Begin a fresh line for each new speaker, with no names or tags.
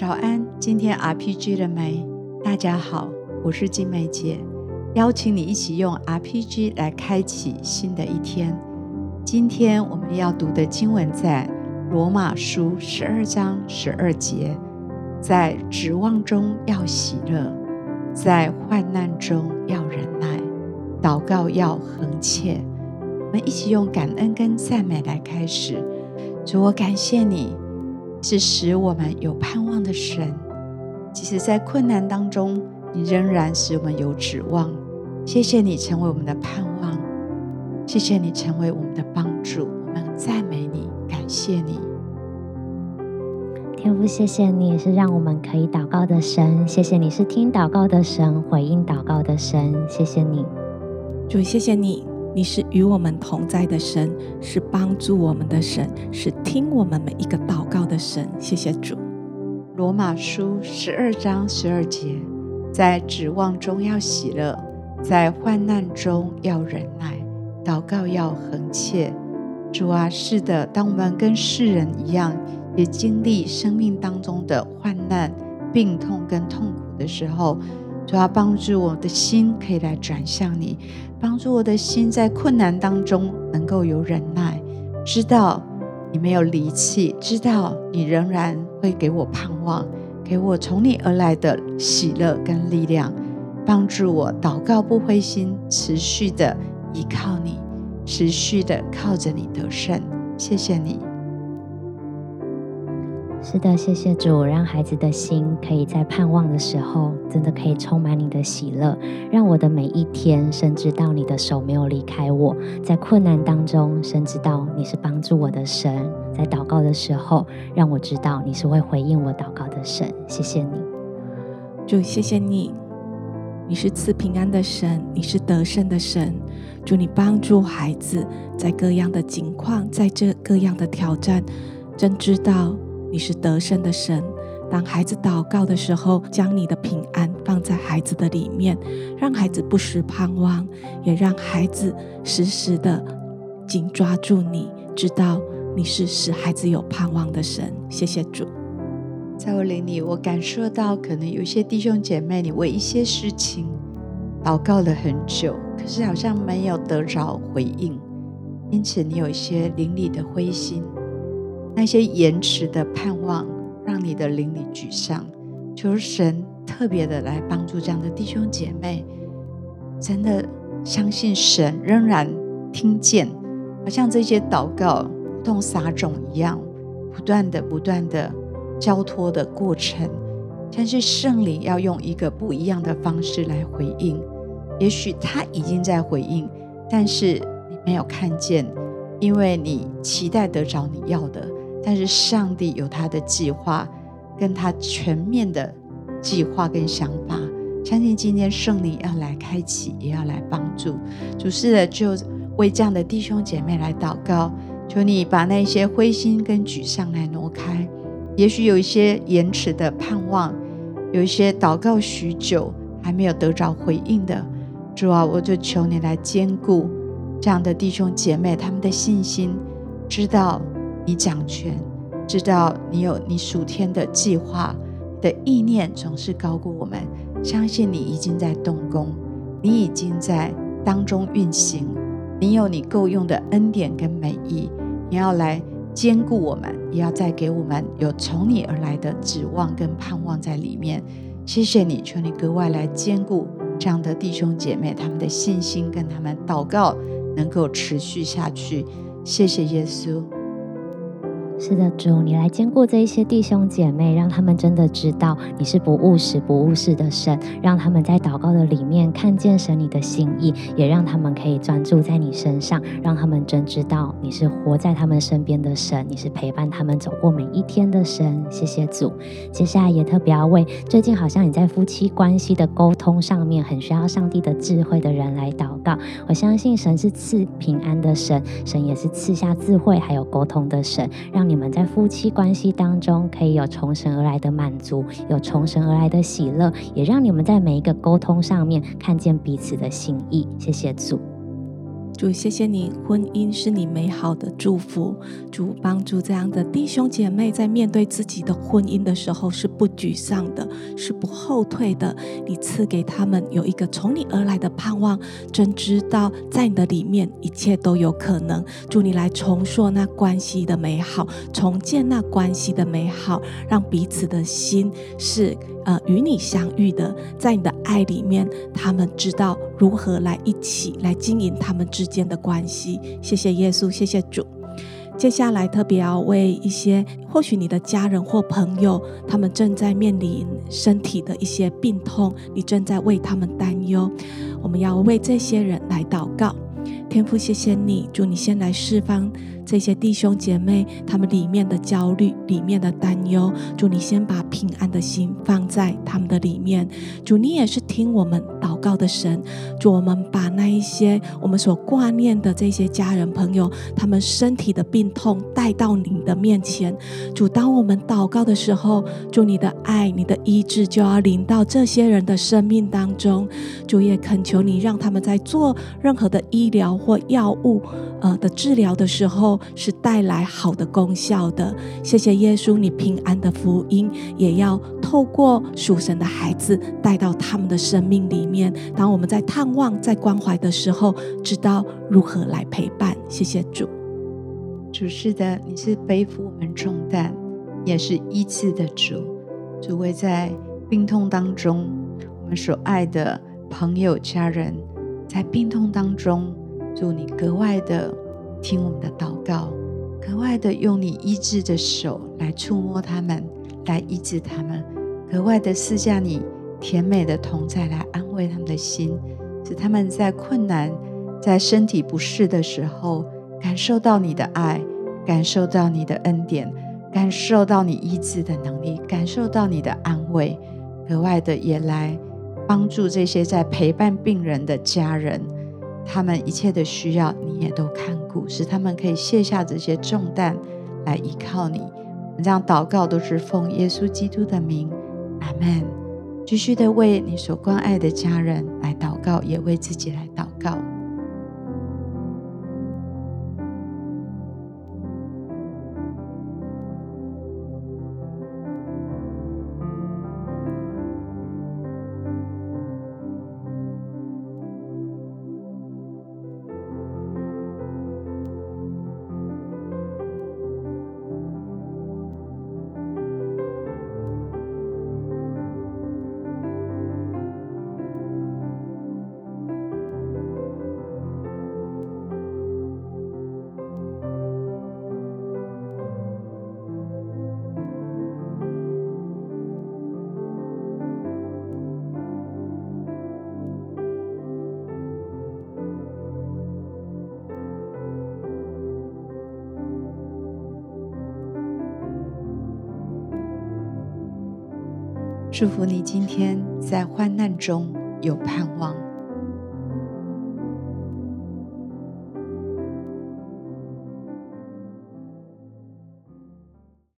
早安，今天 RPG 了没？大家好，我是金梅姐，邀请你一起用 RPG 来开启新的一天。今天我们要读的经文在罗马书十二章十二节，在指望中要喜乐，在患难中要忍耐，祷告要恒切。我们一起用感恩跟赞美来开始。主，我感谢你，是使我们有盼望的神。即使在困难当中，你仍然使我们有指望。谢谢你成为我们的盼望，谢谢你成为我们的帮助。我们赞美你，感谢你，
天父，谢谢你是让我们可以祷告的神。谢谢你是听祷告的神，回应祷告的神。谢谢你，
主，谢谢你。你是与我们同在的神，是帮助我们的神，是听我们每一个祷告的神。谢谢主。
罗马书十二章十二节，在指望中要喜乐，在患难中要忍耐，祷告要恒切。主啊，是的，当我们跟世人一样，也经历生命当中的患难、病痛跟痛苦的时候。主要帮助我的心可以来转向你，帮助我的心在困难当中能够有忍耐，知道你没有离弃，知道你仍然会给我盼望，给我从你而来的喜乐跟力量，帮助我祷告不灰心，持续的依靠你，持续的靠着你得胜。谢谢你。
是的，谢谢主，让孩子的心可以在盼望的时候，真的可以充满你的喜乐，让我的每一天，深知到你的手没有离开我，在困难当中，深知到你是帮助我的神，在祷告的时候，让我知道你是会回应我祷告的神。谢谢你，
主，谢谢你，你是赐平安的神，你是得胜的神。祝你帮助孩子在各样的境况，在这各样的挑战，真知道。你是得胜的神。当孩子祷告的时候，将你的平安放在孩子的里面，让孩子不时盼望，也让孩子时时的紧抓住你，知道你是使孩子有盼望的神。谢谢主。
在我灵里，我感受到可能有些弟兄姐妹，你为一些事情祷告了很久，可是好像没有得着回应，因此你有一些灵里的灰心。那些延迟的盼望，让你的灵里沮丧。求神特别的来帮助这样的弟兄姐妹，真的相信神仍然听见，好像这些祷告如同撒种一样，不断的、不断的交托的过程。但是圣灵要用一个不一样的方式来回应。也许他已经在回应，但是你没有看见，因为你期待得着你要的。但是上帝有他的计划，跟他全面的计划跟想法，相信今天圣灵要来开启，也要来帮助。主是的，就为这样的弟兄姐妹来祷告，求你把那些灰心跟沮丧来挪开。也许有一些延迟的盼望，有一些祷告许久还没有得着回应的，主啊，我就求你来坚固这样的弟兄姐妹他们的信心，知道。你掌权，知道你有你属天的计划，的意念总是高过我们。相信你已经在动工，你已经在当中运行，你有你够用的恩典跟美意，你要来兼顾我们，也要再给我们有从你而来的指望跟盼望在里面。谢谢你，求你格外来兼顾这样的弟兄姐妹，他们的信心跟他们祷告能够持续下去。谢谢耶稣。
是的，主，你来兼顾这一些弟兄姐妹，让他们真的知道你是不务实、不务实的神，让他们在祷告的里面看见神你的心意，也让他们可以专注在你身上，让他们真知道你是活在他们身边的神，你是陪伴他们走过每一天的神。谢谢主。接下来也特别要为最近好像你在夫妻关系的沟通上面很需要上帝的智慧的人来祷告。我相信神是赐平安的神，神也是赐下智慧还有沟通的神，让。你们在夫妻关系当中可以有从神而来的满足，有从神而来的喜乐，也让你们在每一个沟通上面看见彼此的心意。谢谢主。
主，谢谢你，婚姻是你美好的祝福。主，帮助这样的弟兄姐妹在面对自己的婚姻的时候是不沮丧的，是不后退的。你赐给他们有一个从你而来的盼望，真知道在你的里面一切都有可能。祝你来重塑那关系的美好，重建那关系的美好，让彼此的心是。呃，与你相遇的，在你的爱里面，他们知道如何来一起来经营他们之间的关系。谢谢耶稣，谢谢主。接下来特别要为一些或许你的家人或朋友，他们正在面临身体的一些病痛，你正在为他们担忧。我们要为这些人来祷告。天赋，谢谢你，祝你先来释放。这些弟兄姐妹，他们里面的焦虑、里面的担忧，祝你先把平安的心放在他们的里面。主你也是听我们告的神。主我们把那一些我们所挂念的这些家人朋友，他们身体的病痛带到你的面前。主，当我们祷告的时候，主你的爱、你的医治就要临到这些人的生命当中。主也恳求你，让他们在做任何的医疗或药物呃的治疗的时候。是带来好的功效的。谢谢耶稣，你平安的福音也要透过属神的孩子带到他们的生命里面。当我们在探望、在关怀的时候，知道如何来陪伴。谢谢主，
主是的，你是背负我们重担，也是医治的主。主为在病痛当中，我们所爱的朋友、家人，在病痛当中，祝你格外的。听我们的祷告，格外的用你医治的手来触摸他们，来医治他们，格外的赐下你甜美的同在来安慰他们的心，使他们在困难、在身体不适的时候，感受到你的爱，感受到你的恩典，感受到你医治的能力，感受到你的安慰，格外的也来帮助这些在陪伴病人的家人。他们一切的需要，你也都看顾，使他们可以卸下这些重担来依靠你。我们这样祷告，都是奉耶稣基督的名，阿门。继续的为你所关爱的家人来祷告，也为自己来祷告。祝福你今天在患难中有盼望。